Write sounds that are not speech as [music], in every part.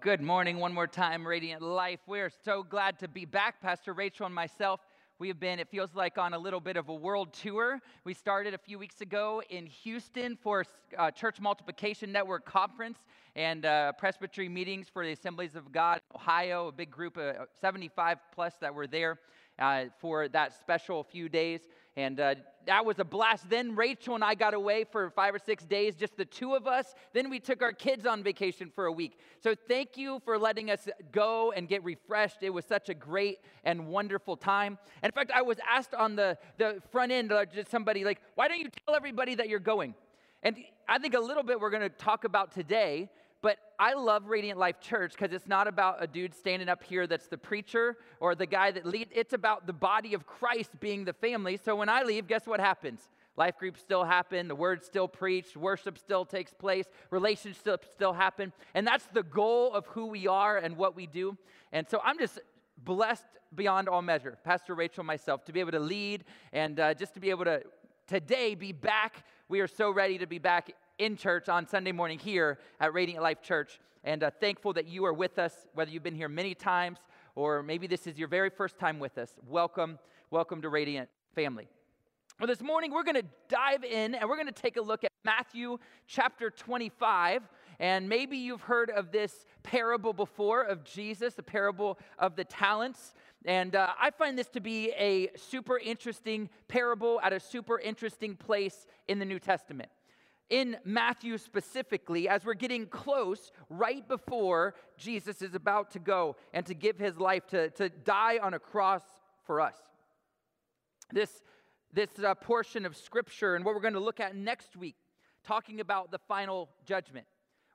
Good morning, one more time, Radiant Life. We're so glad to be back, Pastor Rachel and myself. We have been, it feels like, on a little bit of a world tour. We started a few weeks ago in Houston for uh, Church Multiplication Network Conference and uh, presbytery meetings for the Assemblies of God, Ohio, a big group of 75 plus that were there uh, for that special few days. And uh, that was a blast. Then Rachel and I got away for five or six days, just the two of us. Then we took our kids on vacation for a week. So thank you for letting us go and get refreshed. It was such a great and wonderful time. And in fact, I was asked on the, the front end, uh, just somebody like, why don't you tell everybody that you're going? And I think a little bit we're going to talk about today but I love Radiant Life Church because it's not about a dude standing up here that's the preacher or the guy that leads. It's about the body of Christ being the family. So when I leave, guess what happens? Life groups still happen, the word still preached, worship still takes place, relationships still happen. And that's the goal of who we are and what we do. And so I'm just blessed beyond all measure, Pastor Rachel, myself, to be able to lead and uh, just to be able to today be back. We are so ready to be back in church on Sunday morning here at Radiant Life Church. And uh, thankful that you are with us, whether you've been here many times or maybe this is your very first time with us. Welcome, welcome to Radiant family. Well, this morning we're going to dive in and we're going to take a look at Matthew chapter 25. And maybe you've heard of this parable before of Jesus, the parable of the talents. And uh, I find this to be a super interesting parable at a super interesting place in the New Testament in Matthew specifically, as we're getting close, right before Jesus is about to go and to give his life to, to die on a cross for us. This, this uh, portion of scripture and what we're going to look at next week, talking about the final judgment.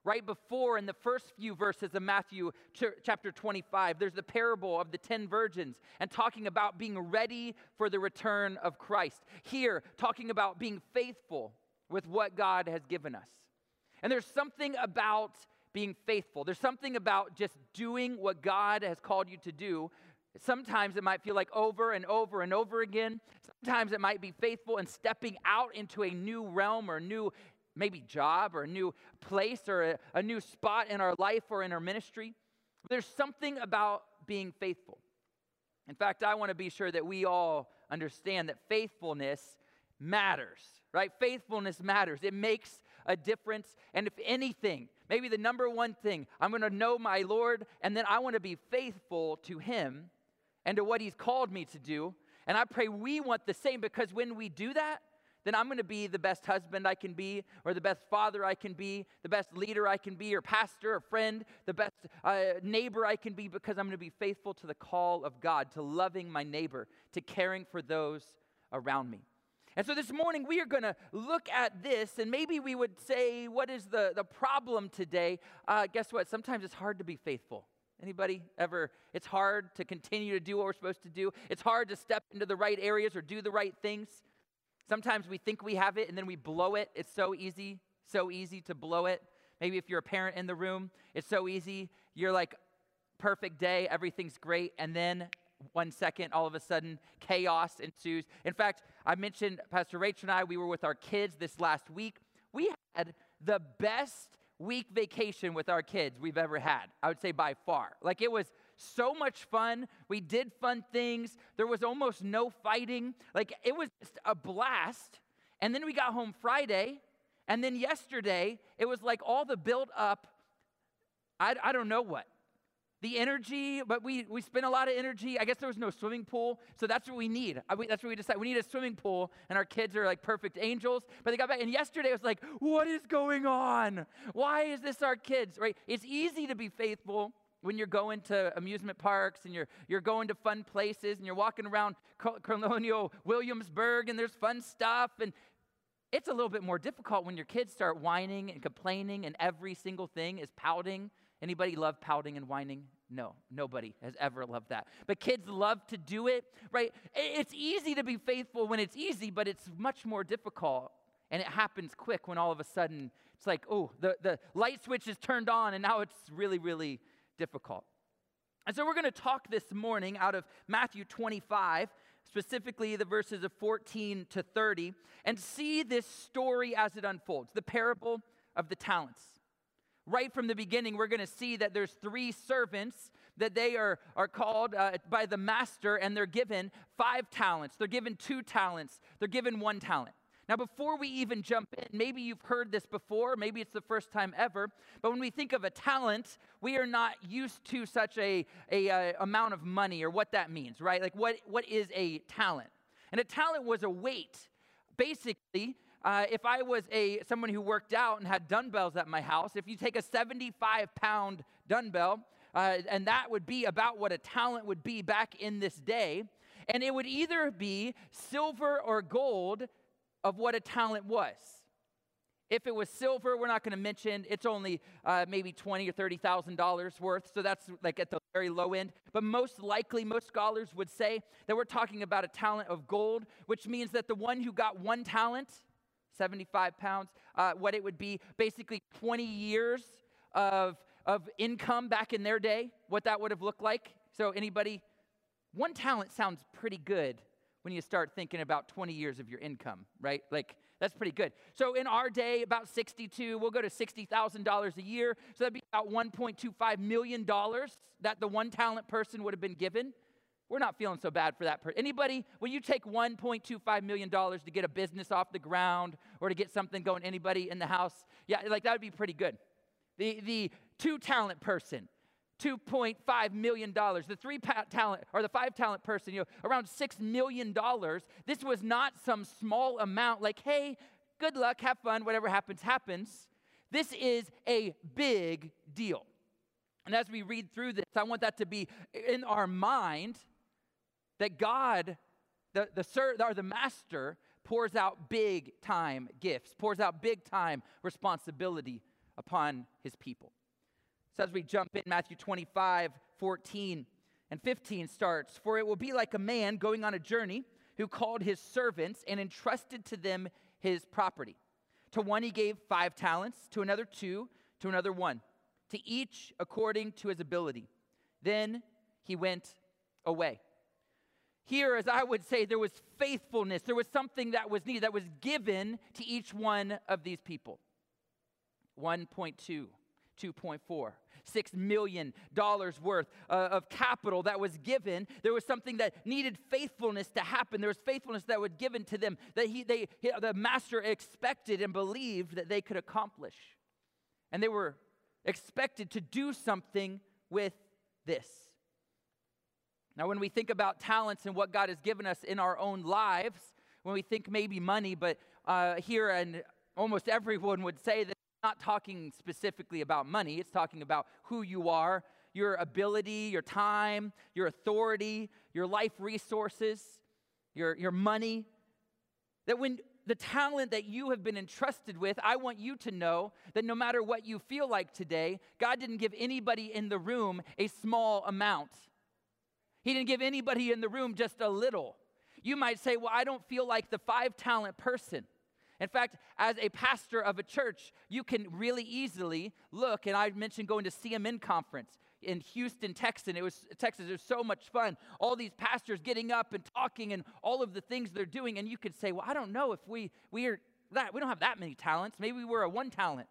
Right before, in the first few verses of Matthew ch- chapter 25, there's the parable of the 10 virgins and talking about being ready for the return of Christ. Here, talking about being faithful with what God has given us. And there's something about being faithful. There's something about just doing what God has called you to do. Sometimes it might feel like over and over and over again. Sometimes it might be faithful and stepping out into a new realm or new maybe job or a new place or a, a new spot in our life or in our ministry. There's something about being faithful. In fact, I want to be sure that we all understand that faithfulness matters right? Faithfulness matters, it makes a difference. And if anything, maybe the number one thing, I'm going to know my Lord, and then I want to be faithful to Him and to what He's called me to do. And I pray we want the same because when we do that, then I'm going to be the best husband I can be, or the best father I can be, the best leader I can be, or pastor, or friend, the best uh, neighbor I can be, because I'm going to be faithful to the call of God, to loving my neighbor, to caring for those around me. And so this morning we are going to look at this, and maybe we would say, what is the, the problem today? Uh, guess what? Sometimes it's hard to be faithful. Anybody ever? It's hard to continue to do what we're supposed to do. It's hard to step into the right areas or do the right things. Sometimes we think we have it and then we blow it. It's so easy, so easy to blow it. Maybe if you're a parent in the room, it's so easy. You're like, perfect day, everything's great, and then one second, all of a sudden, chaos ensues. In fact, I mentioned Pastor Rachel and I, we were with our kids this last week. We had the best week vacation with our kids we've ever had, I would say by far. Like it was so much fun. We did fun things. There was almost no fighting. Like it was just a blast. And then we got home Friday. And then yesterday, it was like all the build up, I, I don't know what the energy, but we, we spend a lot of energy. I guess there was no swimming pool, so that's what we need. Uh, that's what we decided. We need a swimming pool, and our kids are like perfect angels. But they got back, and yesterday it was like, what is going on? Why is this our kids, right? It's easy to be faithful when you're going to amusement parks and you're, you're going to fun places and you're walking around Colonial Williamsburg and there's fun stuff. And it's a little bit more difficult when your kids start whining and complaining and every single thing is pouting Anybody love pouting and whining? No, nobody has ever loved that. But kids love to do it, right? It's easy to be faithful when it's easy, but it's much more difficult. And it happens quick when all of a sudden it's like, oh, the, the light switch is turned on, and now it's really, really difficult. And so we're going to talk this morning out of Matthew 25, specifically the verses of 14 to 30, and see this story as it unfolds the parable of the talents. Right from the beginning, we're going to see that there's three servants that they are, are called uh, by the master and they're given five talents. They're given two talents. They're given one talent. Now, before we even jump in, maybe you've heard this before, maybe it's the first time ever, but when we think of a talent, we are not used to such a, a, a amount of money or what that means, right? Like, what, what is a talent? And a talent was a weight. Basically, uh, if I was a someone who worked out and had dumbbells at my house, if you take a 75 pound dumbbell, uh, and that would be about what a talent would be back in this day, and it would either be silver or gold of what a talent was. If it was silver, we're not going to mention it's only uh, maybe twenty or thirty thousand dollars worth, so that's like at the very low end. But most likely, most scholars would say that we're talking about a talent of gold, which means that the one who got one talent, seventy-five pounds, uh, what it would be basically twenty years of of income back in their day, what that would have looked like. So anybody, one talent sounds pretty good when you start thinking about 20 years of your income, right? Like, that's pretty good. So in our day, about 62, we'll go to $60,000 a year. So that'd be about $1.25 million that the one talent person would have been given. We're not feeling so bad for that person. Anybody, when you take $1.25 million to get a business off the ground or to get something going, anybody in the house? Yeah, like that would be pretty good. The, the two talent person, $2.5 million. The three talent or the five talent person, you know, around $6 million. This was not some small amount like, hey, good luck, have fun, whatever happens, happens. This is a big deal. And as we read through this, I want that to be in our mind that God, the, the, or the master, pours out big time gifts, pours out big time responsibility upon his people. So as we jump in, Matthew 25, 14 and 15 starts For it will be like a man going on a journey who called his servants and entrusted to them his property. To one he gave five talents, to another two, to another one, to each according to his ability. Then he went away. Here, as I would say, there was faithfulness. There was something that was needed, that was given to each one of these people. 1.2, 2.4. $6 million worth uh, of capital that was given. There was something that needed faithfulness to happen. There was faithfulness that was given to them that he, they, he, the master expected and believed that they could accomplish. And they were expected to do something with this. Now, when we think about talents and what God has given us in our own lives, when we think maybe money, but uh, here and almost everyone would say that not talking specifically about money, it's talking about who you are, your ability, your time, your authority, your life resources, your, your money. That when the talent that you have been entrusted with, I want you to know that no matter what you feel like today, God didn't give anybody in the room a small amount. He didn't give anybody in the room just a little. You might say, Well, I don't feel like the five talent person. In fact, as a pastor of a church, you can really easily look, and I mentioned going to CMN conference in Houston, Texas. It was Texas. It was so much fun. All these pastors getting up and talking, and all of the things they're doing. And you could say, "Well, I don't know if we we are that. We don't have that many talents. Maybe we're a one talent."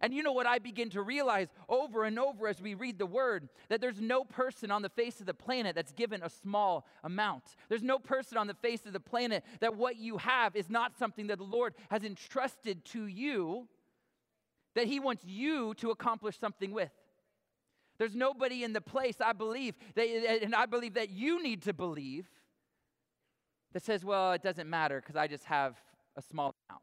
And you know what I begin to realize over and over as we read the word? That there's no person on the face of the planet that's given a small amount. There's no person on the face of the planet that what you have is not something that the Lord has entrusted to you, that He wants you to accomplish something with. There's nobody in the place, I believe, that, and I believe that you need to believe, that says, well, it doesn't matter because I just have a small amount.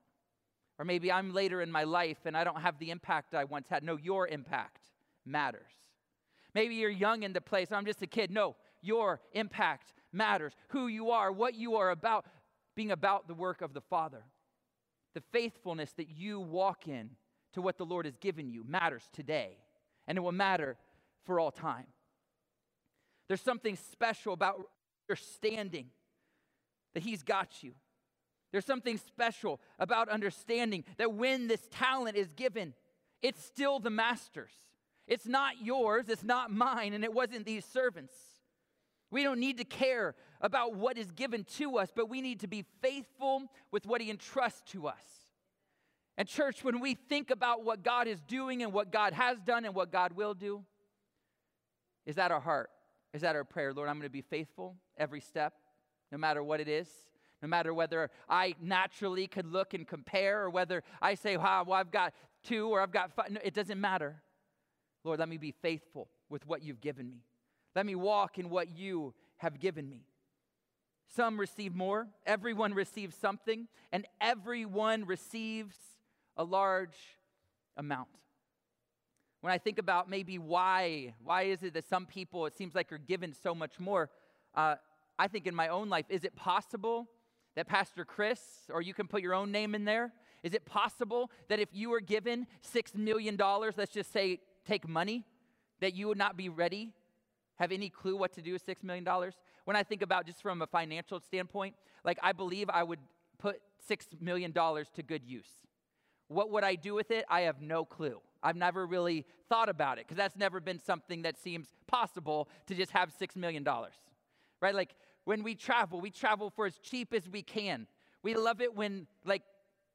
Or maybe I'm later in my life and I don't have the impact I once had. No, your impact matters. Maybe you're young in the place, I'm just a kid. No, your impact matters. Who you are, what you are about, being about the work of the Father. The faithfulness that you walk in to what the Lord has given you matters today, and it will matter for all time. There's something special about understanding that He's got you. There's something special about understanding that when this talent is given, it's still the master's. It's not yours, it's not mine, and it wasn't these servants. We don't need to care about what is given to us, but we need to be faithful with what he entrusts to us. And, church, when we think about what God is doing and what God has done and what God will do, is that our heart? Is that our prayer? Lord, I'm going to be faithful every step, no matter what it is. No matter whether I naturally could look and compare or whether I say, wow, well, I've got two or I've got five. No, it doesn't matter. Lord, let me be faithful with what you've given me. Let me walk in what you have given me. Some receive more, everyone receives something, and everyone receives a large amount. When I think about maybe why, why is it that some people, it seems like, are given so much more? Uh, I think in my own life, is it possible that Pastor Chris, or you can put your own name in there, is it possible that if you were given $6 million, let's just say take money, that you would not be ready, have any clue what to do with $6 million? When I think about just from a financial standpoint, like I believe I would put $6 million to good use. What would I do with it? I have no clue. I've never really thought about it because that's never been something that seems possible to just have $6 million, right? Like when we travel, we travel for as cheap as we can. We love it when, like,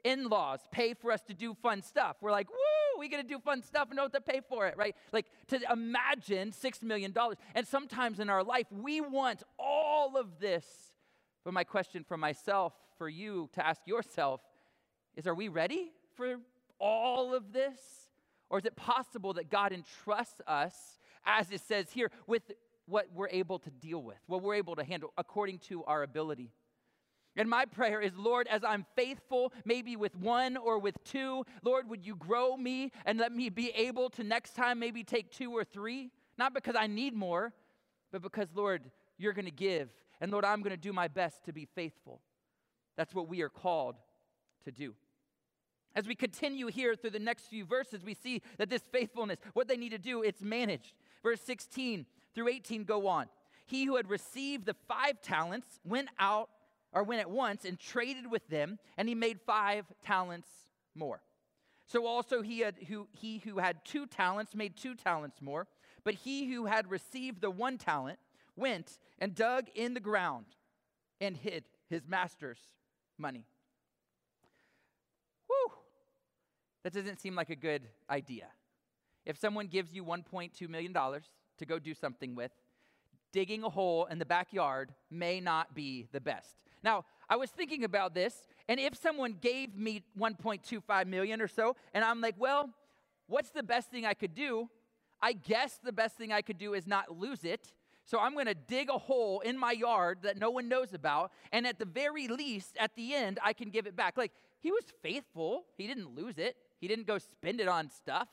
in laws pay for us to do fun stuff. We're like, woo, we get to do fun stuff and don't have to pay for it, right? Like to imagine $6 million. And sometimes in our life, we want all of this. But my question for myself, for you to ask yourself, is are we ready for all of this? Or is it possible that God entrusts us, as it says here, with what we're able to deal with, what we're able to handle according to our ability? And my prayer is, Lord, as I'm faithful, maybe with one or with two, Lord, would you grow me and let me be able to next time maybe take two or three? Not because I need more, but because, Lord, you're going to give. And Lord, I'm going to do my best to be faithful. That's what we are called to do. As we continue here through the next few verses, we see that this faithfulness, what they need to do, it's managed. Verse 16 through 18 go on. He who had received the five talents went out or went at once and traded with them, and he made five talents more. So also he had who he who had two talents made two talents more, but he who had received the one talent went and dug in the ground and hid his master's money. Whew. That doesn't seem like a good idea. If someone gives you $1.2 million to go do something with, digging a hole in the backyard may not be the best. Now, I was thinking about this, and if someone gave me 1.25 million or so, and I'm like, well, what's the best thing I could do? I guess the best thing I could do is not lose it. So I'm going to dig a hole in my yard that no one knows about, and at the very least, at the end, I can give it back. Like, he was faithful. He didn't lose it. He didn't go spend it on stuff.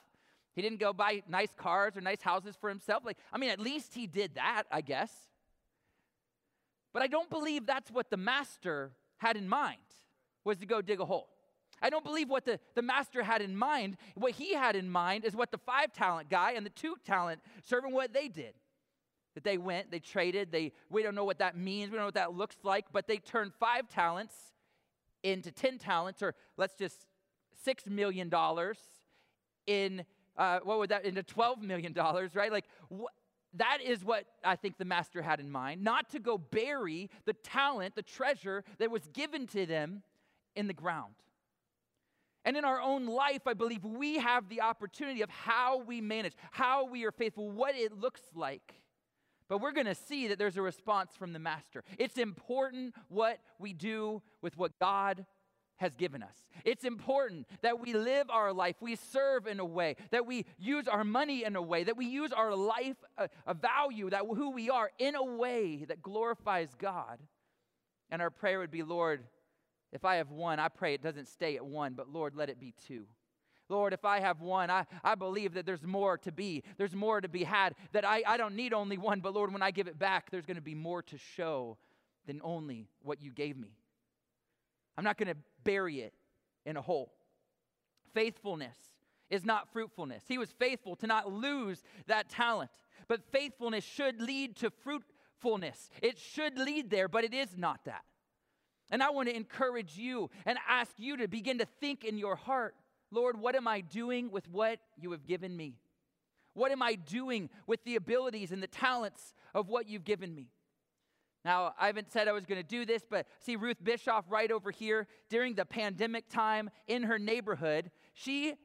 He didn't go buy nice cars or nice houses for himself. Like, I mean, at least he did that, I guess. But I don't believe that's what the master had in mind, was to go dig a hole. I don't believe what the, the master had in mind. What he had in mind is what the five talent guy and the two talent servant, what they did. That they went, they traded, they we don't know what that means, we don't know what that looks like, but they turned five talents into ten talents, or let's just six million dollars in uh, what would that into twelve million dollars, right? Like wh- that is what I think the master had in mind, not to go bury the talent, the treasure that was given to them in the ground. And in our own life, I believe we have the opportunity of how we manage, how we are faithful, what it looks like. But we're going to see that there's a response from the master. It's important what we do with what God has given us. It's important that we live our life, we serve in a way, that we use our money in a way, that we use our life, a, uh, a, value, that who we are in a way that glorifies God. And our prayer would be, Lord, if I have one, I pray it doesn't stay at one, but Lord, let it be two. Lord, if I have one, I, I believe that there's more to be. There's more to be had. That I, I don't need only one, but Lord, when I give it back, there's going to be more to show than only what you gave me. I'm not going to bury it in a hole. Faithfulness is not fruitfulness. He was faithful to not lose that talent. But faithfulness should lead to fruitfulness. It should lead there, but it is not that. And I want to encourage you and ask you to begin to think in your heart Lord, what am I doing with what you have given me? What am I doing with the abilities and the talents of what you've given me? Now, I haven't said I was going to do this, but see Ruth Bischoff right over here during the pandemic time in her neighborhood. She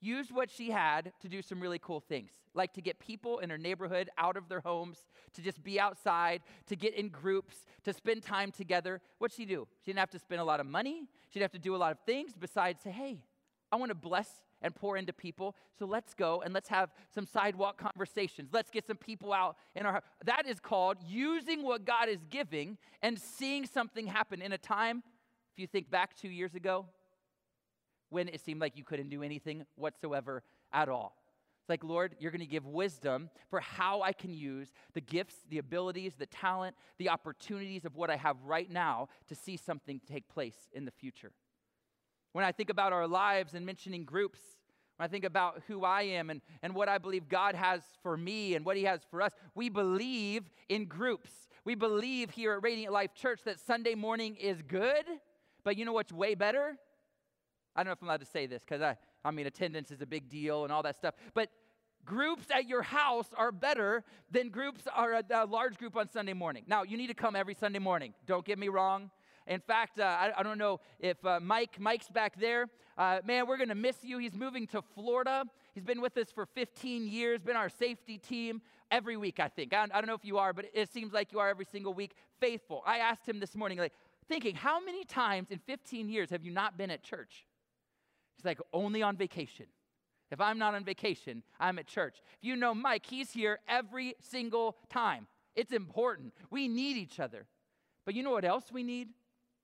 used what she had to do some really cool things, like to get people in her neighborhood out of their homes, to just be outside, to get in groups, to spend time together. What'd she do? She didn't have to spend a lot of money. She didn't have to do a lot of things besides say, hey, I want to bless and pour into people. So let's go and let's have some sidewalk conversations. Let's get some people out in our that is called using what God is giving and seeing something happen in a time if you think back 2 years ago when it seemed like you couldn't do anything whatsoever at all. It's like, Lord, you're going to give wisdom for how I can use the gifts, the abilities, the talent, the opportunities of what I have right now to see something take place in the future. When I think about our lives and mentioning groups, when I think about who I am and, and what I believe God has for me and what He has for us, we believe in groups. We believe here at Radiant Life Church that Sunday morning is good, but you know what's way better? I don't know if I'm allowed to say this because I, I mean, attendance is a big deal and all that stuff. But groups at your house are better than groups are a, a large group on Sunday morning. Now, you need to come every Sunday morning. Don't get me wrong. In fact, uh, I, I, don't know if uh, Mike, Mike's back there. Uh, man, we're going to miss you. He's moving to Florida. He's been with us for 15 years, been our safety team every week, I think. I, I don't know if you are, but it seems like you are every single week. Faithful. I asked him this morning, like, thinking, how many times in 15 years have you not been at church? He's like, only on vacation. If I'm not on vacation, I'm at church. If you know Mike, he's here every single time. It's important. We need each other. But you know what else we need?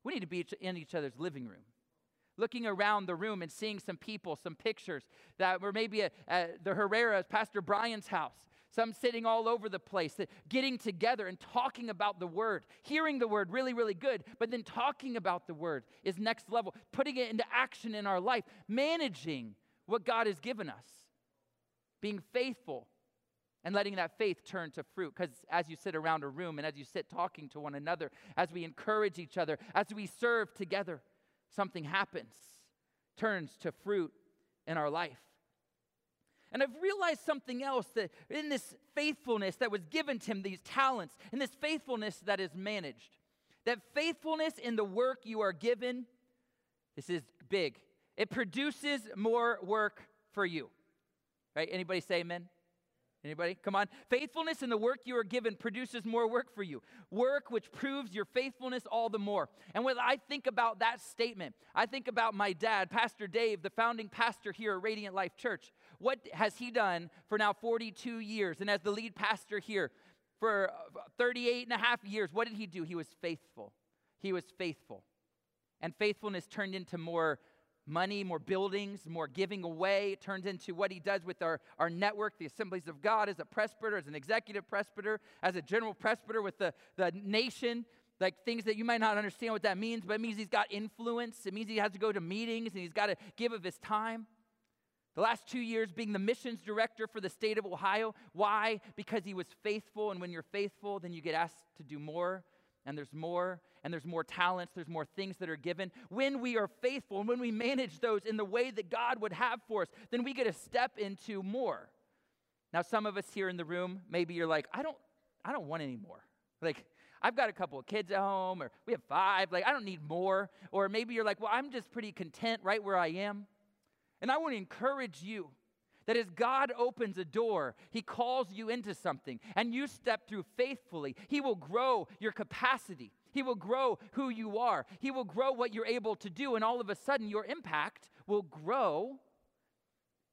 We need to be in each other's living room. Looking around the room and seeing some people, some pictures that were maybe at, the Herrera's, Pastor Brian's house, some sitting all over the place, getting together and talking about the word, hearing the word really, really good, but then talking about the word is next level, putting it into action in our life, managing what God has given us, being faithful and letting that faith turn to fruit. Because as you sit around a room and as you sit talking to one another, as we encourage each other, as we serve together, something happens, turns to fruit in our life. And I've realized something else that in this faithfulness that was given to him, these talents, and this faithfulness that is managed, that faithfulness in the work you are given, this is big. It produces more work for you. Right? Anybody say amen? Anybody? Come on. Faithfulness in the work you are given produces more work for you. Work which proves your faithfulness all the more. And when I think about that statement, I think about my dad, Pastor Dave, the founding pastor here at Radiant Life Church. What has he done for now 42 years? And as the lead pastor here for 38 and a half years, what did he do? He was faithful. He was faithful. And faithfulness turned into more money, more buildings, more giving away. It turns into what he does with our, our network, the Assemblies of God, as a presbyter, as an executive presbyter, as a general presbyter with the, the nation. Like things that you might not understand what that means, but it means he's got influence. It means he has to go to meetings and he's got to give of his time. The last two years being the missions director for the state of Ohio. Why? Because he was faithful, and when you're faithful, then you get asked to do more and there's more, and there's more talents, there's more things that are given. When we are faithful and when we manage those in the way that God would have for us, then we get to step into more. Now, some of us here in the room, maybe you're like, I don't, I don't want any more. Like, I've got a couple of kids at home, or we have five, like, I don't need more. Or maybe you're like, well, I'm just pretty content right where I am. And I want to encourage you that as God opens a door, He calls you into something and you step through faithfully, He will grow your capacity. He will grow who you are. He will grow what you're able to do. And all of a sudden, your impact will grow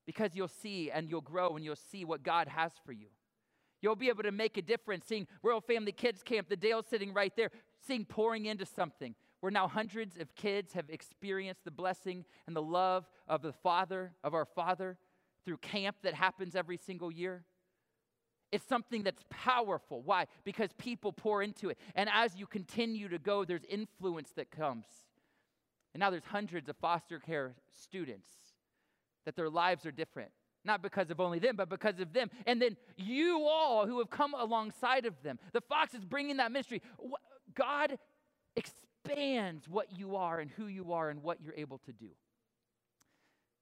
because you'll see and you'll grow and you'll see what God has for you. You'll be able to make a difference seeing Royal Family Kids Camp, the Dale sitting right there, seeing pouring into something where now hundreds of kids have experienced the blessing and the love of the Father, of our Father, through camp that happens every single year. It's something that's powerful. Why? Because people pour into it. And as you continue to go, there's influence that comes. And now there's hundreds of foster care students that their lives are different. Not because of only them, but because of them. And then you all who have come alongside of them. The Fox is bringing that ministry. God expands what you are and who you are and what you're able to do.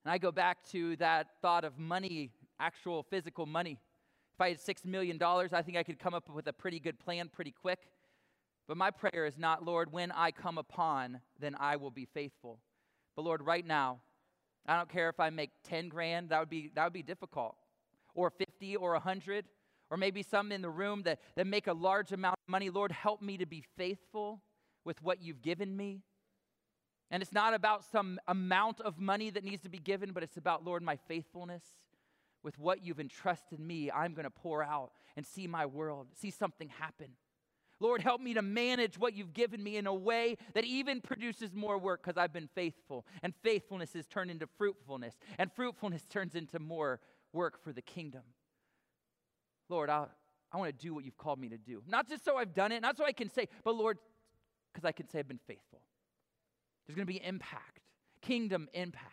And I go back to that thought of money, actual physical money. If I had $6 million, I think I could come up with a pretty good plan pretty quick. But my prayer is not, Lord, when I come upon, then I will be faithful. But Lord, right now, I don't care if I make 10 grand, that would be, that would be difficult, or 50 or 100, or maybe some in the room that, that make a large amount of money. Lord, help me to be faithful with what you've given me. And it's not about some amount of money that needs to be given, but it's about, Lord, my faithfulness with what you've entrusted me. I'm going to pour out and see my world, see something happen. Lord, help me to manage what you've given me in a way that even produces more work because I've been faithful. And faithfulness is turned into fruitfulness, and fruitfulness [laughs] turns into more work for the kingdom. Lord, I, I want to do what you've called me to do. Not just so I've done it, not so I can say, but Lord, because I can say I've been faithful. There's going to be impact, kingdom impact.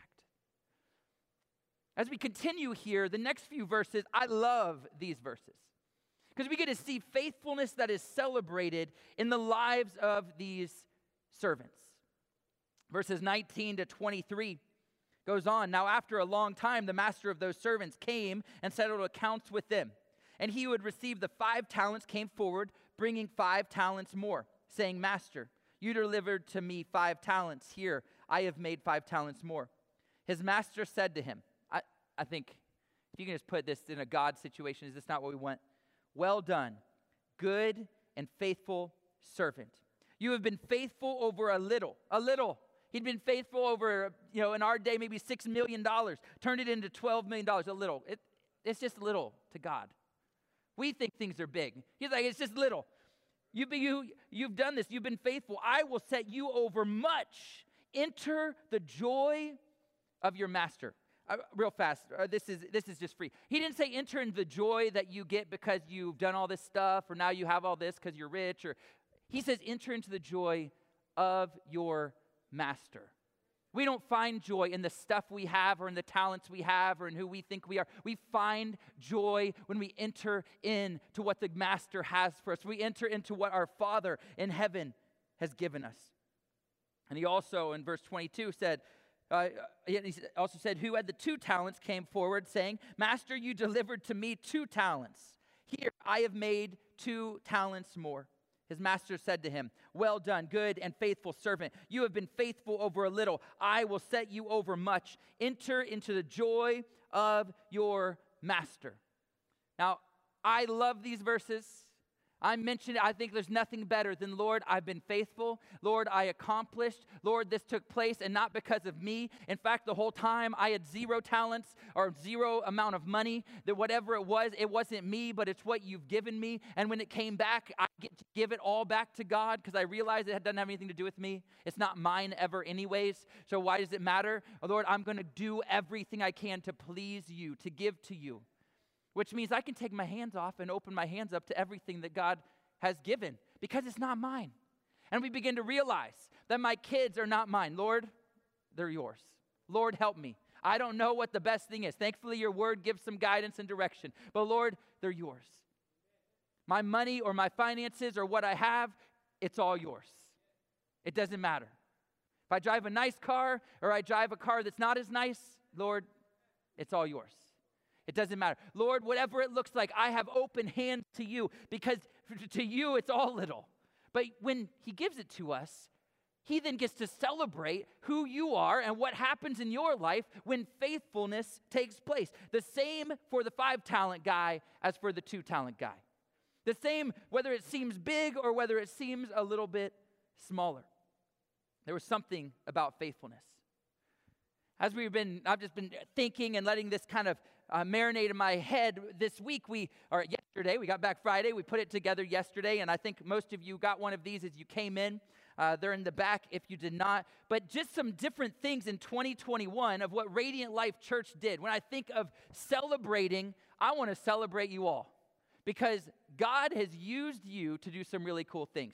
As we continue here, the next few verses, I love these verses because we get to see faithfulness that is celebrated in the lives of these servants. Verses 19 to 23 goes on. Now, after a long time, the master of those servants came and settled accounts with them. And he who had received the five talents came forward, bringing five talents more, saying, Master, you delivered to me five talents. Here, I have made five talents more. His master said to him, I, I think if you can just put this in a God situation, is this not what we want? Well done, good and faithful servant. You have been faithful over a little, a little. He'd been faithful over, you know, in our day, maybe $6 million, turned it into $12 million, a little. It, it's just little to God. We think things are big. He's like, it's just little. You've, been, you, you've done this, you've been faithful. I will set you over much. Enter the joy of your master uh, real fast uh, this is this is just free he didn't say enter into the joy that you get because you've done all this stuff or now you have all this because you're rich or he says enter into the joy of your master we don't find joy in the stuff we have or in the talents we have or in who we think we are. We find joy when we enter into what the Master has for us. We enter into what our Father in heaven has given us. And he also, in verse 22, said, uh, he also said, Who had the two talents came forward, saying, Master, you delivered to me two talents. Here I have made two talents more. His master said to him, Well done, good and faithful servant. You have been faithful over a little. I will set you over much. Enter into the joy of your master. Now, I love these verses. I mentioned, I think there's nothing better than, Lord, I've been faithful. Lord, I accomplished. Lord, this took place and not because of me. In fact, the whole time I had zero talents or zero amount of money, that whatever it was, it wasn't me, but it's what you've given me. And when it came back, I get to give it all back to God because I realized it doesn't have anything to do with me. It's not mine ever, anyways. So why does it matter? Lord, I'm going to do everything I can to please you, to give to you which means I can take my hands off and open my hands up to everything that God has given because it's not mine. And we begin to realize that my kids are not mine. Lord, they're yours. Lord, help me. I don't know what the best thing is. Thankfully, your word gives some guidance and direction. But Lord, they're yours. My money or my finances or what I have, it's all yours. It doesn't matter. If I drive a nice car or I drive a car that's not as nice, Lord, it's all yours. It doesn't matter. Lord, whatever it looks like, I have open hands to you because to you it's all little. But when He gives it to us, He then gets to celebrate who you are and what happens in your life when faithfulness takes place. The same for the five talent guy as for the two talent guy. The same whether it seems big or whether it seems a little bit smaller. There was something about faithfulness. As we've been, I've just been thinking and letting this kind of uh, marinate in my head this week. We, or yesterday, we got back Friday. We put it together yesterday, and I think most of you got one of these as you came in. Uh, they're in the back if you did not. But just some different things in 2021 of what Radiant Life Church did. When I think of celebrating, I want to celebrate you all because God has used you to do some really cool things.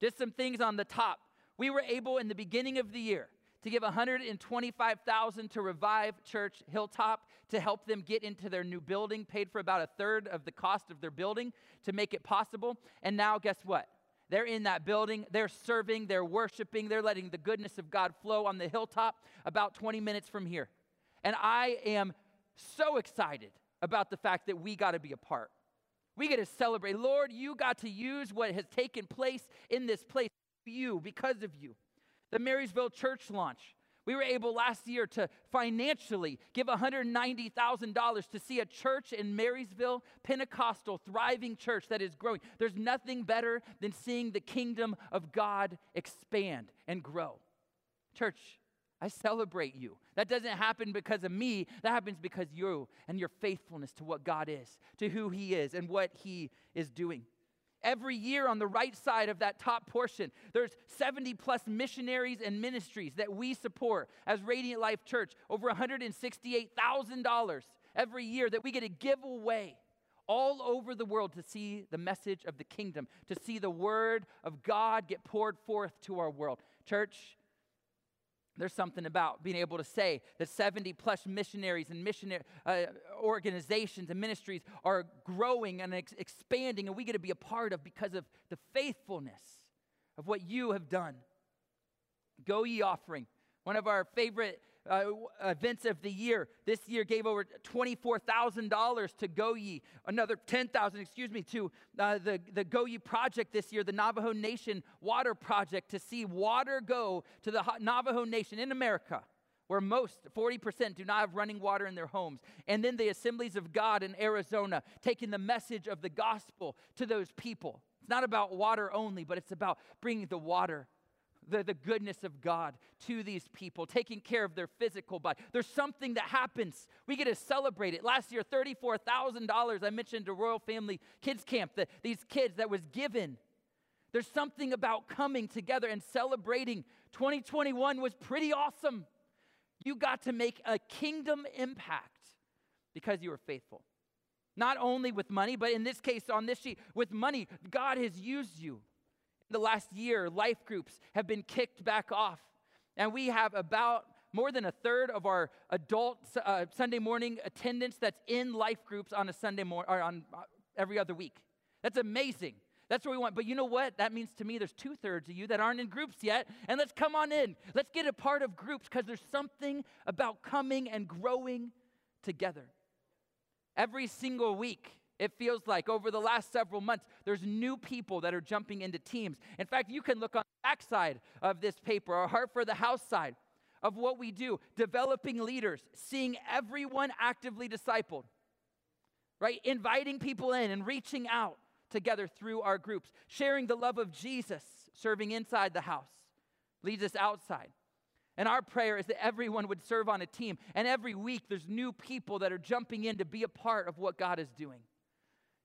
Just some things on the top. We were able in the beginning of the year to give 125,000 to Revive Church Hilltop to help them get into their new building, paid for about a third of the cost of their building to make it possible. And now guess what? They're in that building, they're serving, they're worshiping, they're letting the goodness of God flow on the hilltop about 20 minutes from here. And I am so excited about the fact that we got to be a part. We get to celebrate. Lord, you got to use what has taken place in this place you because of you. The Marysville church launch. We were able last year to financially give $190,000 to see a church in Marysville, Pentecostal, thriving church that is growing. There's nothing better than seeing the kingdom of God expand and grow. Church, I celebrate you. That doesn't happen because of me. That happens because you and your faithfulness to what God is, to who He is, and what He is doing. Every year on the right side of that top portion, there's 70 plus missionaries and ministries that we support as Radiant Life Church, over $168,000 every year that we get to give away all over the world to see the message of the kingdom, to see the word of God get poured forth to our world. Church, there's something about being able to say that 70 plus missionaries and missionary uh, organizations and ministries are growing and ex- expanding, and we get to be a part of because of the faithfulness of what you have done. Go ye offering, one of our favorite uh, events of the year. This year gave over $24,000 to Go Ye, another 10,000, excuse me, to uh, the, the Go Ye project this year, the Navajo Nation Water Project, to see water go to the Navajo Nation in America where most 40% do not have running water in their homes. And then the assemblies of God in Arizona, taking the message of the gospel to those people. It's not about water only, but it's about bringing the water the, the goodness of God to these people, taking care of their physical body. There's something that happens. We get to celebrate it. Last year, $34,000 I mentioned to Royal Family Kids Camp, that these kids that was given. There's something about coming together and celebrating. 2021 was pretty awesome. You got to make a kingdom impact because you were faithful. Not only with money, but in this case, on this sheet, with money, God has used you the last year, life groups have been kicked back off. And we have about more than a third of our adult uh, Sunday morning attendance that's in life groups on a Sunday morning or on uh, every other week. That's amazing. That's what we want. But you know what? That means to me there's two thirds of you that aren't in groups yet. And let's come on in. Let's get a part of groups because there's something about coming and growing together. Every single week, it feels like over the last several months, there's new people that are jumping into teams. In fact, you can look on the backside of this paper, our Heart for the House side, of what we do, developing leaders, seeing everyone actively discipled, right? Inviting people in and reaching out together through our groups, sharing the love of Jesus, serving inside the house, leads us outside. And our prayer is that everyone would serve on a team. And every week, there's new people that are jumping in to be a part of what God is doing.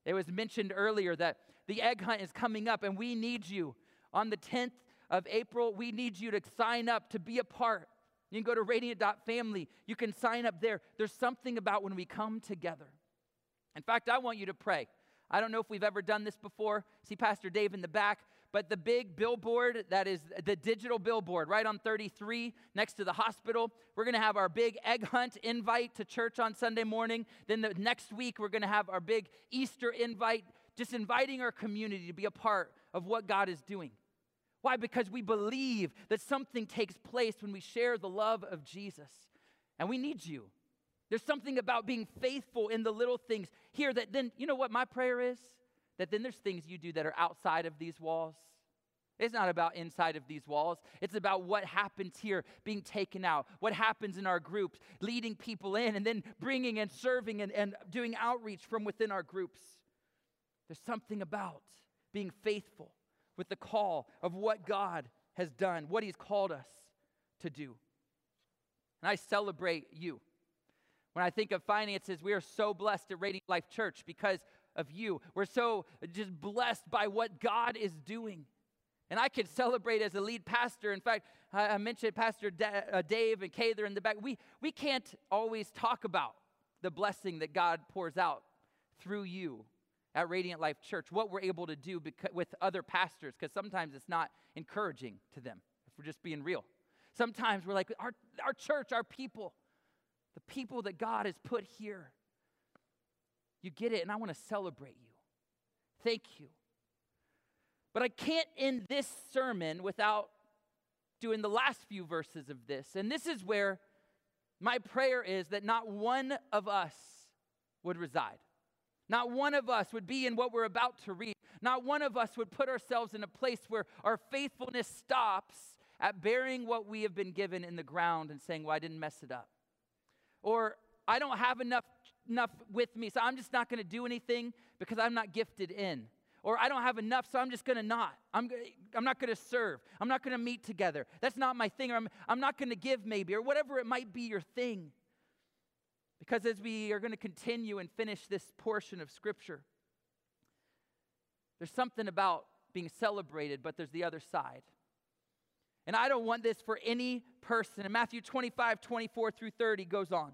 It was mentioned earlier that the egg hunt is coming up, and we need you. On the 10th of April, we need you to sign up to be a part. You can go to radiant.family. You can sign up there. There's something about when we come together. In fact, I want you to pray. I don't know if we've ever done this before. See Pastor Dave in the back, but the big billboard that is the digital billboard right on 33 next to the hospital, we're going to have our big egg hunt invite to church on Sunday morning. Then the next week, we're going to have our big Easter invite, just inviting our community to be a part of what God is doing. Why? Because we believe that something takes place when we share the love of Jesus. And we need you. There's something about being faithful in the little things here that then, you know what my prayer is? That then there's things you do that are outside of these walls. It's not about inside of these walls. It's about what happens here being taken out, what happens in our groups, leading people in, and then bringing and serving and, and doing outreach from within our groups. There's something about being faithful with the call of what God has done, what He's called us to do. And I celebrate you. When I think of finances, we are so blessed at Radiant Life Church because of you. We're so just blessed by what God is doing. And I could celebrate as a lead pastor. In fact, I mentioned Pastor uh, Dave and Kay, they're in the back. We, we can't always talk about the blessing that God pours out through you at Radiant Life Church, what we're able to do with other pastors, because sometimes it's not encouraging to them, if we're just being real. Sometimes we're like, our, our church, our people, the people that God has put here. You get it, and I want to celebrate you. Thank you. But I can't end this sermon without doing the last few verses of this. And this is where my prayer is that not one of us would reside. Not one of us would be in what we're about to read. Not one of us would put ourselves in a place where our faithfulness stops at burying what we have been given in the ground and saying, Well, I didn't mess it up. Or I don't have enough, enough with me, so I'm just not going to do anything because I'm not gifted in. Or I don't have enough, so I'm just going to not. I'm, I'm not going to serve. I'm not going to meet together. That's not my thing. Or I'm, I'm not going to give, maybe, or whatever it might be your thing. Because as we are going to continue and finish this portion of Scripture, there's something about being celebrated, but there's the other side. And I don't want this for any person. And Matthew 25, 24 through 30 goes on.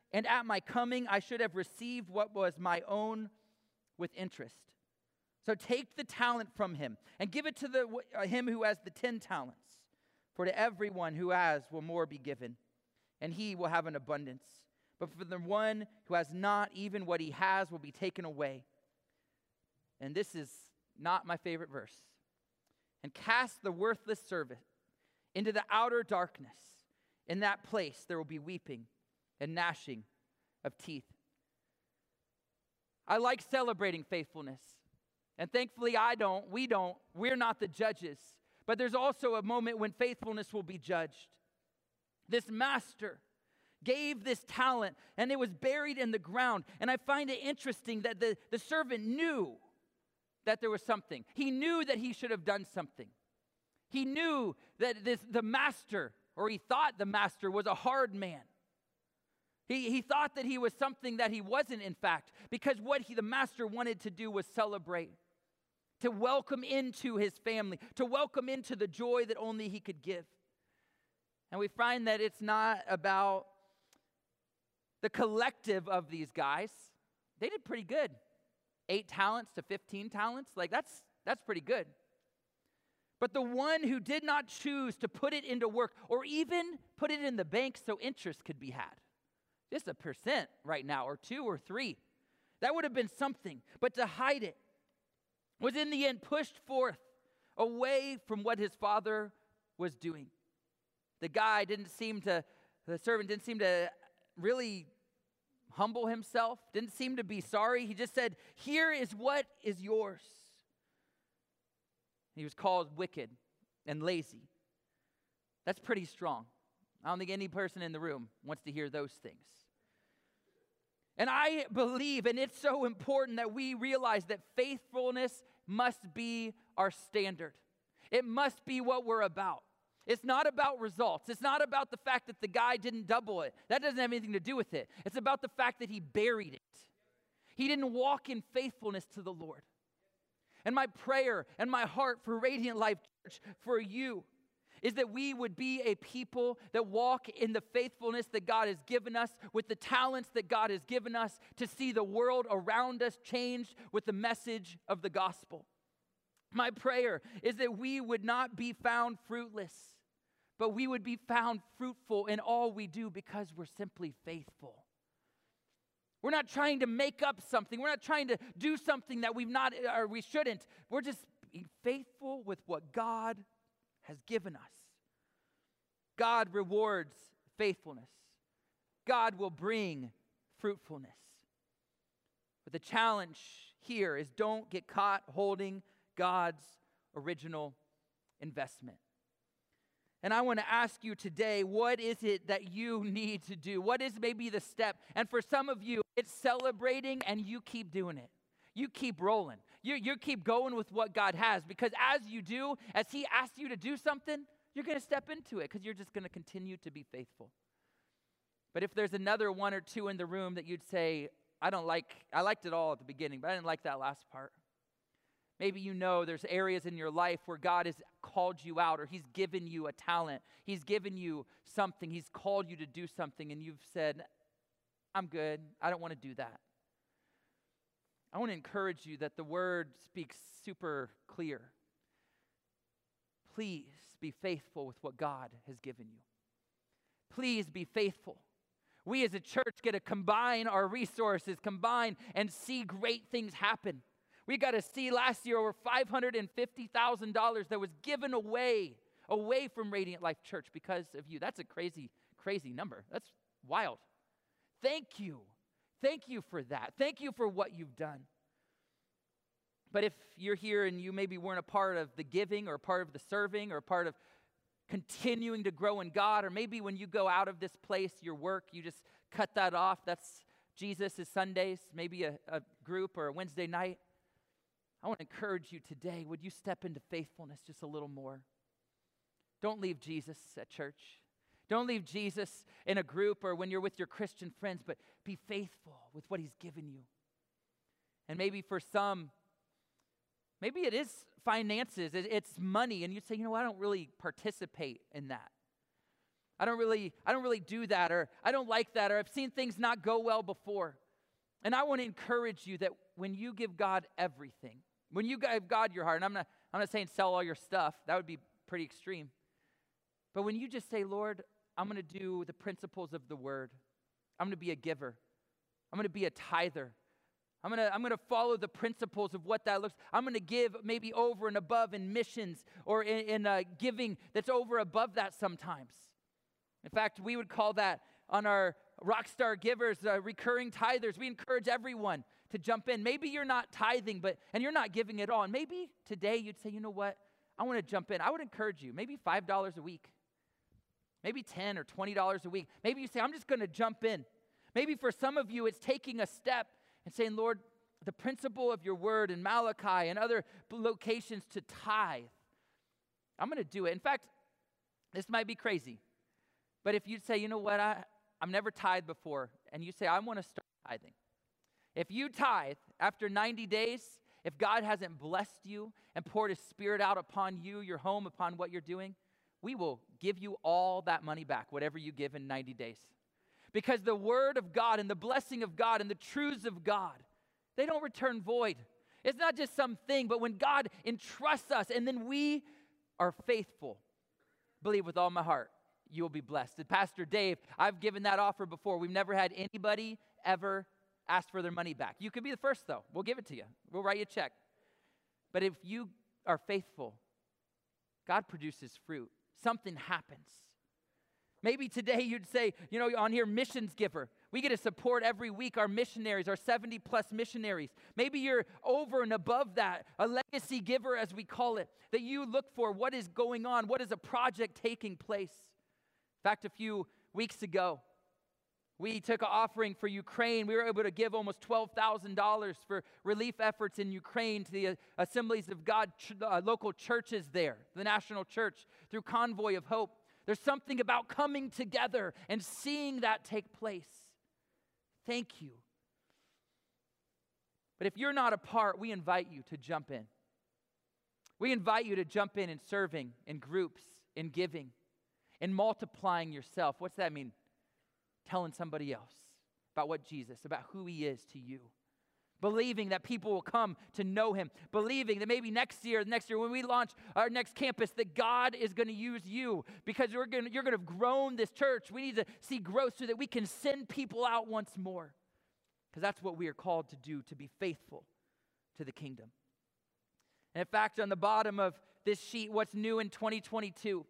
and at my coming I should have received what was my own with interest. So take the talent from him and give it to the, uh, him who has the ten talents. For to everyone who has will more be given, and he will have an abundance. But for the one who has not, even what he has will be taken away. And this is not my favorite verse. And cast the worthless servant into the outer darkness. In that place there will be weeping and gnashing of teeth. I like celebrating faithfulness. And thankfully, I don't. We don't. We're not the judges. But there's also a moment when faithfulness will be judged. This master gave this talent and it was buried in the ground. And I find it interesting that the, the servant knew that there was something. He knew that he should have done something. He knew that this, the master, or he thought the master, was a hard man. He, he thought that he was something that he wasn't, in fact, because what he, the master wanted to do was celebrate, to welcome into his family, to welcome into the joy that only he could give. And we find that it's not about the collective of these guys. They did pretty good. Eight talents to 15 talents, like that's, that's pretty good. But the one who did not choose to put it into work or even put it in the bank so interest could be had just a percent right now, or two or three. That would have been something. But to hide it was in the end pushed forth away from what his father was doing. The guy didn't seem to, the servant didn't seem to really humble himself, didn't seem to be sorry. He just said, Here is what is yours. He was called wicked and lazy. That's pretty strong. I don't think any person in the room wants to hear those things. And I believe, and it's so important that we realize that faithfulness must be our standard. It must be what we're about. It's not about results. It's not about the fact that the guy didn't double it. That doesn't have anything to do with it. It's about the fact that he buried it. He didn't walk in faithfulness to the Lord. And my prayer and my heart for Radiant Life Church, for you, is that we would be a people that walk in the faithfulness that God has given us, with the talents that God has given us to see the world around us changed with the message of the gospel. My prayer is that we would not be found fruitless, but we would be found fruitful in all we do because we're simply faithful. We're not trying to make up something. We're not trying to do something that we've not or we shouldn't. We're just faithful with what God has given us. God rewards faithfulness, God will bring fruitfulness. But the challenge here is don't get caught holding God's original investment. And I want to ask you today, what is it that you need to do? What is maybe the step? And for some of you, it's celebrating and you keep doing it. You keep rolling. You, you keep going with what God has because as you do, as He asks you to do something, you're going to step into it because you're just going to continue to be faithful. But if there's another one or two in the room that you'd say, I don't like, I liked it all at the beginning, but I didn't like that last part. Maybe you know there's areas in your life where God has called you out or He's given you a talent. He's given you something. He's called you to do something, and you've said, I'm good. I don't want to do that. I want to encourage you that the word speaks super clear. Please be faithful with what God has given you. Please be faithful. We as a church get to combine our resources, combine and see great things happen. We got to see last year over $550,000 that was given away, away from Radiant Life Church because of you. That's a crazy, crazy number. That's wild. Thank you. Thank you for that. Thank you for what you've done. But if you're here and you maybe weren't a part of the giving or part of the serving or part of continuing to grow in God, or maybe when you go out of this place, your work, you just cut that off. That's Jesus Sundays, maybe a, a group or a Wednesday night. I want to encourage you today would you step into faithfulness just a little more? Don't leave Jesus at church. Don't leave Jesus in a group or when you're with your Christian friends, but be faithful with what He's given you. And maybe for some, maybe it is finances, it's money, and you say, you know, I don't really participate in that. I don't really, I don't really do that, or I don't like that, or I've seen things not go well before. And I want to encourage you that when you give God everything, when you give God your heart, and I'm not, I'm not saying sell all your stuff, that would be pretty extreme. But when you just say, Lord, I'm going to do the principles of the word, I'm going to be a giver, I'm going to be a tither, I'm gonna, I'm gonna follow the principles of what that looks. I'm gonna give maybe over and above in missions or in, in uh, giving that's over above that sometimes. In fact, we would call that on our rockstar givers, uh, recurring tithers. We encourage everyone to jump in. Maybe you're not tithing, but and you're not giving it all. And maybe today you'd say, you know what? I want to jump in. I would encourage you. Maybe five dollars a week, maybe ten or twenty dollars a week. Maybe you say, I'm just going to jump in. Maybe for some of you, it's taking a step and saying, Lord, the principle of your word in Malachi and other locations to tithe, I'm going to do it. In fact, this might be crazy, but if you say, you know what, I, I've never tithed before, and you say, I want to start tithing. If you tithe after 90 days, if God hasn't blessed you and poured his spirit out upon you, your home, upon what you're doing, we will give you all that money back, whatever you give in 90 days. Because the word of God and the blessing of God and the truths of God, they don't return void. It's not just something, but when God entrusts us and then we are faithful, believe with all my heart, you will be blessed. Pastor Dave, I've given that offer before. We've never had anybody ever ask for their money back. You could be the first, though. We'll give it to you, we'll write you a check. But if you are faithful, God produces fruit, something happens. Maybe today you'd say, you know, on here, missions giver. We get to support every week our missionaries, our 70 plus missionaries. Maybe you're over and above that, a legacy giver, as we call it, that you look for what is going on, what is a project taking place. In fact, a few weeks ago, we took an offering for Ukraine. We were able to give almost $12,000 for relief efforts in Ukraine to the uh, Assemblies of God ch- uh, local churches there, the National Church, through Convoy of Hope. There's something about coming together and seeing that take place. Thank you. But if you're not a part, we invite you to jump in. We invite you to jump in in serving, in groups, in giving, in multiplying yourself. What's that mean? Telling somebody else about what Jesus, about who he is to you believing that people will come to know him, believing that maybe next year, next year when we launch our next campus, that God is going to use you because you're going to, you're going to have grown this church. We need to see growth so that we can send people out once more because that's what we are called to do, to be faithful to the kingdom. And in fact, on the bottom of this sheet, what's new in 2022?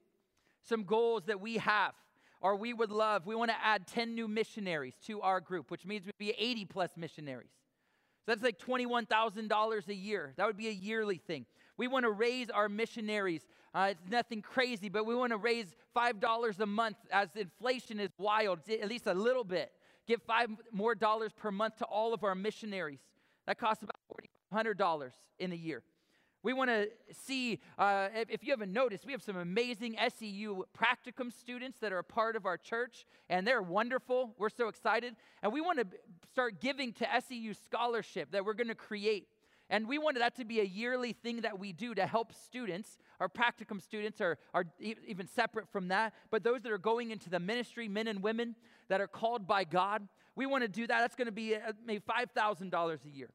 Some goals that we have or we would love, we want to add 10 new missionaries to our group, which means we'd be 80 plus missionaries. So that's like $21,000 a year. That would be a yearly thing. We want to raise our missionaries. Uh, it's nothing crazy, but we want to raise $5 a month as inflation is wild, at least a little bit. Give five more dollars per month to all of our missionaries. That costs about $400 in a year. We want to see, uh, if, you haven't noticed, we have some amazing SEU practicum students that are a part of our church, and they're wonderful. We're so excited. And we want to start giving to SEU scholarship that we're going to create. And we wanted that to be a yearly thing that we do to help students. Our practicum students are, are even separate from that, but those that are going into the ministry, men and women that are called by God, we want to do that. That's going to be uh, maybe $5,000 a year.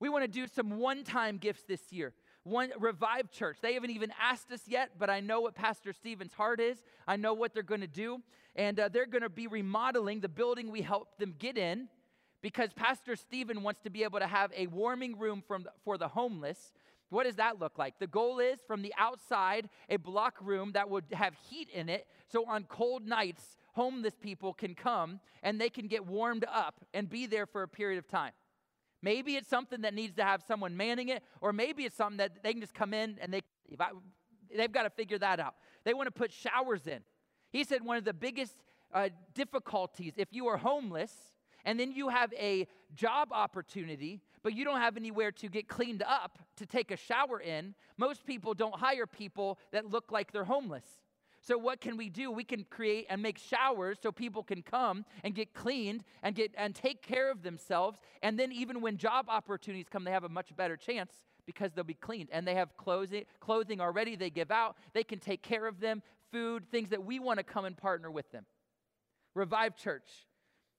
We want to do some one time gifts this year. One revived Church. They haven't even asked us yet, but I know what Pastor Stephen's heart is. I know what they're going to do. And uh, they're going to be remodeling the building we helped them get in because Pastor Stephen wants to be able to have a warming room from for the homeless. What does that look like? The goal is from the outside, a block room that would have heat in it. So on cold nights, homeless people can come and they can get warmed up and be there for a period of time. Maybe it's something that needs to have someone manning it, or maybe it's something that they can just come in and they, I, they've got to figure that out. They want to put showers in. He said one of the biggest uh, difficulties if you are homeless and then you have a job opportunity, but you don't have anywhere to get cleaned up to take a shower in, most people don't hire people that look like they're homeless. So, what can we do? We can create and make showers so people can come and get cleaned and, get, and take care of themselves. And then, even when job opportunities come, they have a much better chance because they'll be cleaned. And they have clothing, clothing already they give out. They can take care of them, food, things that we want to come and partner with them. Revive Church.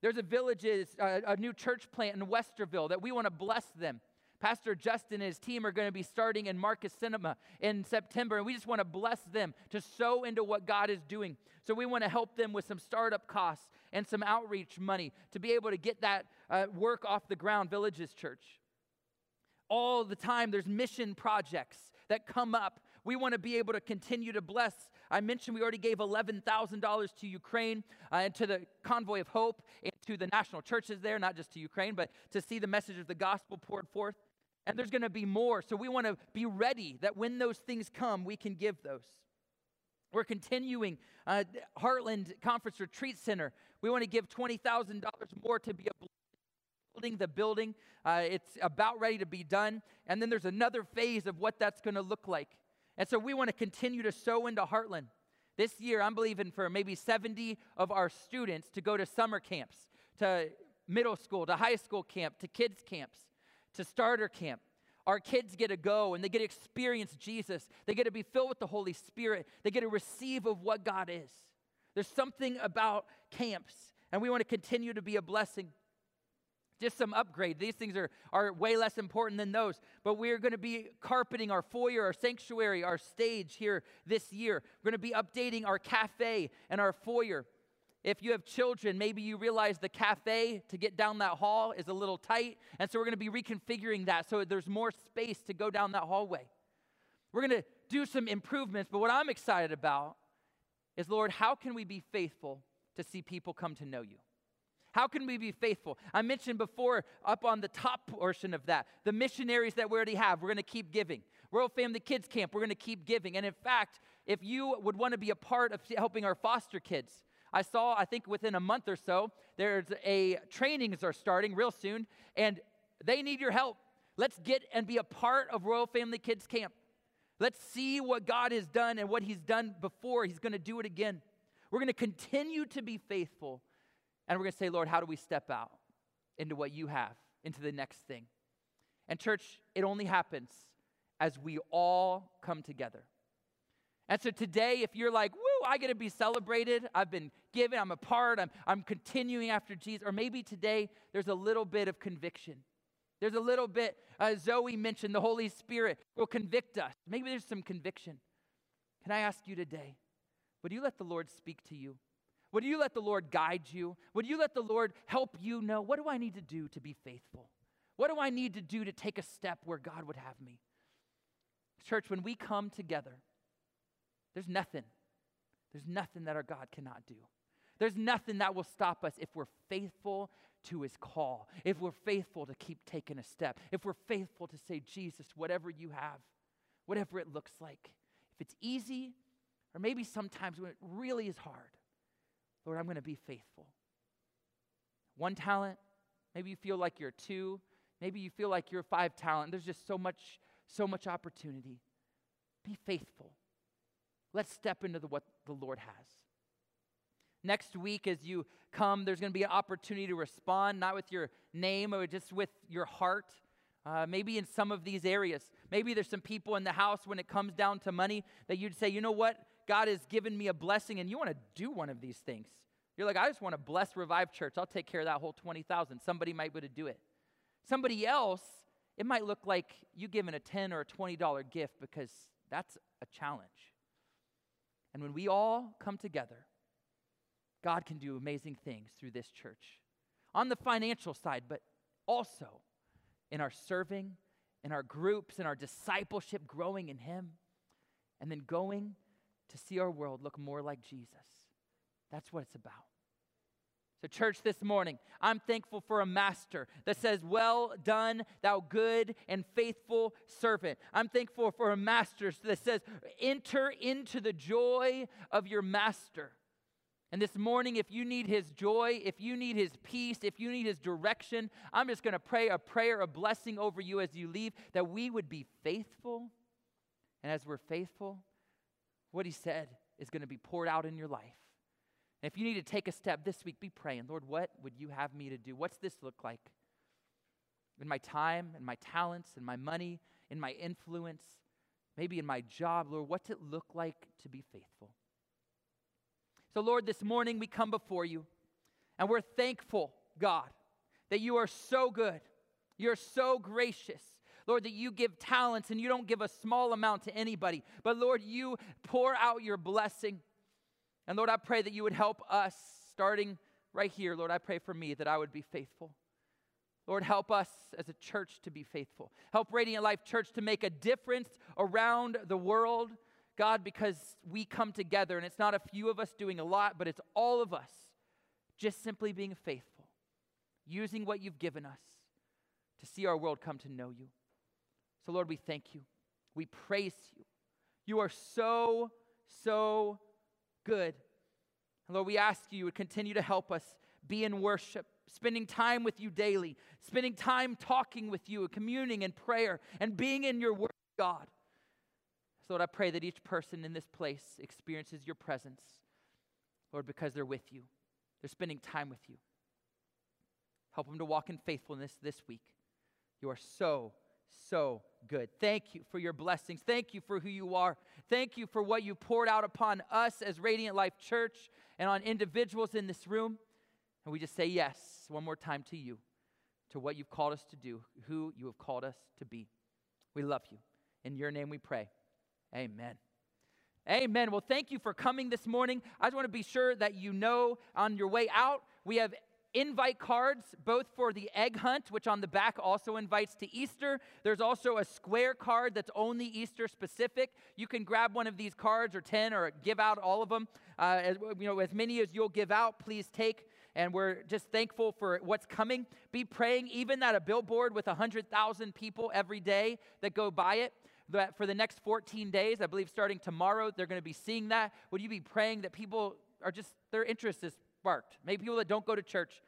There's a village, uh, a new church plant in Westerville that we want to bless them. Pastor Justin and his team are going to be starting in Marcus Cinema in September, and we just want to bless them to sow into what God is doing. So we want to help them with some startup costs and some outreach money to be able to get that uh, work off the ground, Villages Church. All the time, there's mission projects that come up. We want to be able to continue to bless. I mentioned we already gave $11,000 to Ukraine uh, and to the Convoy of Hope and to the national churches there, not just to Ukraine, but to see the message of the gospel poured forth. And there's going to be more. So we want to be ready that when those things come, we can give those. We're continuing uh, Heartland Conference Retreat Center. We want to give $20,000 more to be building the building. Uh, it's about ready to be done. And then there's another phase of what that's going to look like. And so we want to continue to sow into Heartland. This year, I'm believing for maybe 70 of our students to go to summer camps, to middle school, to high school camp, to kids' camps to starter camp. Our kids get to go and they get to experience Jesus. They get to be filled with the Holy Spirit. They get to receive of what God is. There's something about camps, and we want to continue to be a blessing. Just some upgrade. These things are, are way less important than those. But we're going to be carpeting our foyer, our sanctuary, our stage here this year. We're going to be updating our cafe and our foyer. If you have children, maybe you realize the cafe to get down that hall is a little tight. And so we're going to be reconfiguring that so there's more space to go down that hallway. We're going to do some improvements, but what I'm excited about is Lord, how can we be faithful to see people come to know you? How can we be faithful? I mentioned before up on the top portion of that, the missionaries that we already have, we're going to keep giving. Royal Family Kids Camp, we're going to keep giving. And in fact, if you would want to be a part of helping our foster kids, I saw, I think within a month or so, there's a trainings are starting real soon, and they need your help. Let's get and be a part of Royal Family Kids Camp. Let's see what God has done and what He's done before. He's going to do it again. We're going to continue to be faithful, and we're going to say, Lord, how do we step out into what you have, into the next thing? And, church, it only happens as we all come together. And so today, if you're like, woo, I get to be celebrated, I've been given, I'm a part, I'm, I'm continuing after Jesus, or maybe today there's a little bit of conviction. There's a little bit, uh, Zoe mentioned, the Holy Spirit will convict us. Maybe there's some conviction. Can I ask you today, would you let the Lord speak to you? Would you let the Lord guide you? Would you let the Lord help you know what do I need to do to be faithful? What do I need to do to take a step where God would have me? Church, when we come together, there's nothing. There's nothing that our God cannot do. There's nothing that will stop us if we're faithful to his call, if we're faithful to keep taking a step, if we're faithful to say, Jesus, whatever you have, whatever it looks like. If it's easy, or maybe sometimes when it really is hard, Lord, I'm going to be faithful. One talent, maybe you feel like you're two, maybe you feel like you're five talent. There's just so much, so much opportunity. Be faithful. Let's step into the, what the Lord has. Next week, as you come, there's going to be an opportunity to respond, not with your name, or just with your heart. Uh, maybe in some of these areas. Maybe there's some people in the house when it comes down to money that you'd say, you know what? God has given me a blessing, and you want to do one of these things. You're like, I just want to bless Revive Church. I'll take care of that whole 20,000. Somebody might be able to do it. Somebody else it might look like you giving a 10 or a $20 gift because that's a challenge. And when we all come together, God can do amazing things through this church on the financial side, but also in our serving, in our groups, in our discipleship, growing in Him, and then going to see our world look more like Jesus. That's what it's about. So, church, this morning, I'm thankful for a master that says, Well done, thou good and faithful servant. I'm thankful for a master that says, Enter into the joy of your master. And this morning, if you need his joy, if you need his peace, if you need his direction, I'm just going to pray a prayer, a blessing over you as you leave, that we would be faithful. And as we're faithful, what he said is going to be poured out in your life. And if you need to take a step this week, be praying, Lord, what would you have me to do? What's this look like? In my time, in my talents, in my money, in my influence, maybe in my job, Lord, what's it look like to be faithful? So, Lord, this morning we come before you and we're thankful, God, that you are so good. You're so gracious. Lord, that you give talents and you don't give a small amount to anybody, but Lord, you pour out your blessing. And Lord, I pray that you would help us starting right here. Lord, I pray for me that I would be faithful. Lord, help us as a church to be faithful. Help Radiant Life Church to make a difference around the world. God, because we come together and it's not a few of us doing a lot, but it's all of us just simply being faithful, using what you've given us to see our world come to know you. So, Lord, we thank you. We praise you. You are so, so good. And Lord, we ask you to continue to help us be in worship, spending time with you daily, spending time talking with you, communing in prayer, and being in your word, God. So, Lord, I pray that each person in this place experiences your presence, Lord, because they're with you. They're spending time with you. Help them to walk in faithfulness this week. You are so, so good. Thank you for your blessings. Thank you for who you are. Thank you for what you poured out upon us as Radiant Life Church and on individuals in this room. And we just say yes one more time to you, to what you've called us to do, who you have called us to be. We love you. In your name we pray. Amen. Amen. Well, thank you for coming this morning. I just want to be sure that you know on your way out, we have invite cards, both for the egg hunt, which on the back also invites to Easter. There's also a square card that's only Easter specific. You can grab one of these cards or 10 or give out all of them. Uh, as, you know, as many as you'll give out, please take. And we're just thankful for what's coming. Be praying, even that a billboard with 100,000 people every day that go by it that for the next 14 days, I believe starting tomorrow, they're going to be seeing that. Would you be praying that people are just, their interest is sparked? Maybe people that don't go to church.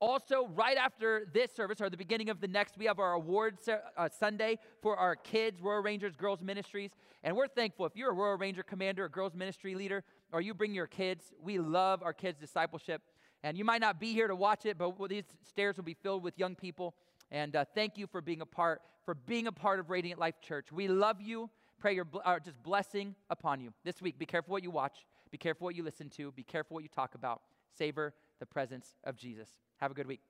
Also, right after this service, or the beginning of the next, we have our awards uh, Sunday for our kids, Royal Rangers Girls Ministries. And we're thankful. If you're a Royal Ranger commander, a girls ministry leader, or you bring your kids, we love our kids' discipleship. And you might not be here to watch it, but these stairs will be filled with young people. And uh, thank you for being a part for being a part of Radiant Life Church. We love you. Pray your uh, just blessing upon you this week. Be careful what you watch. Be careful what you listen to. Be careful what you talk about. Savor the presence of Jesus. Have a good week.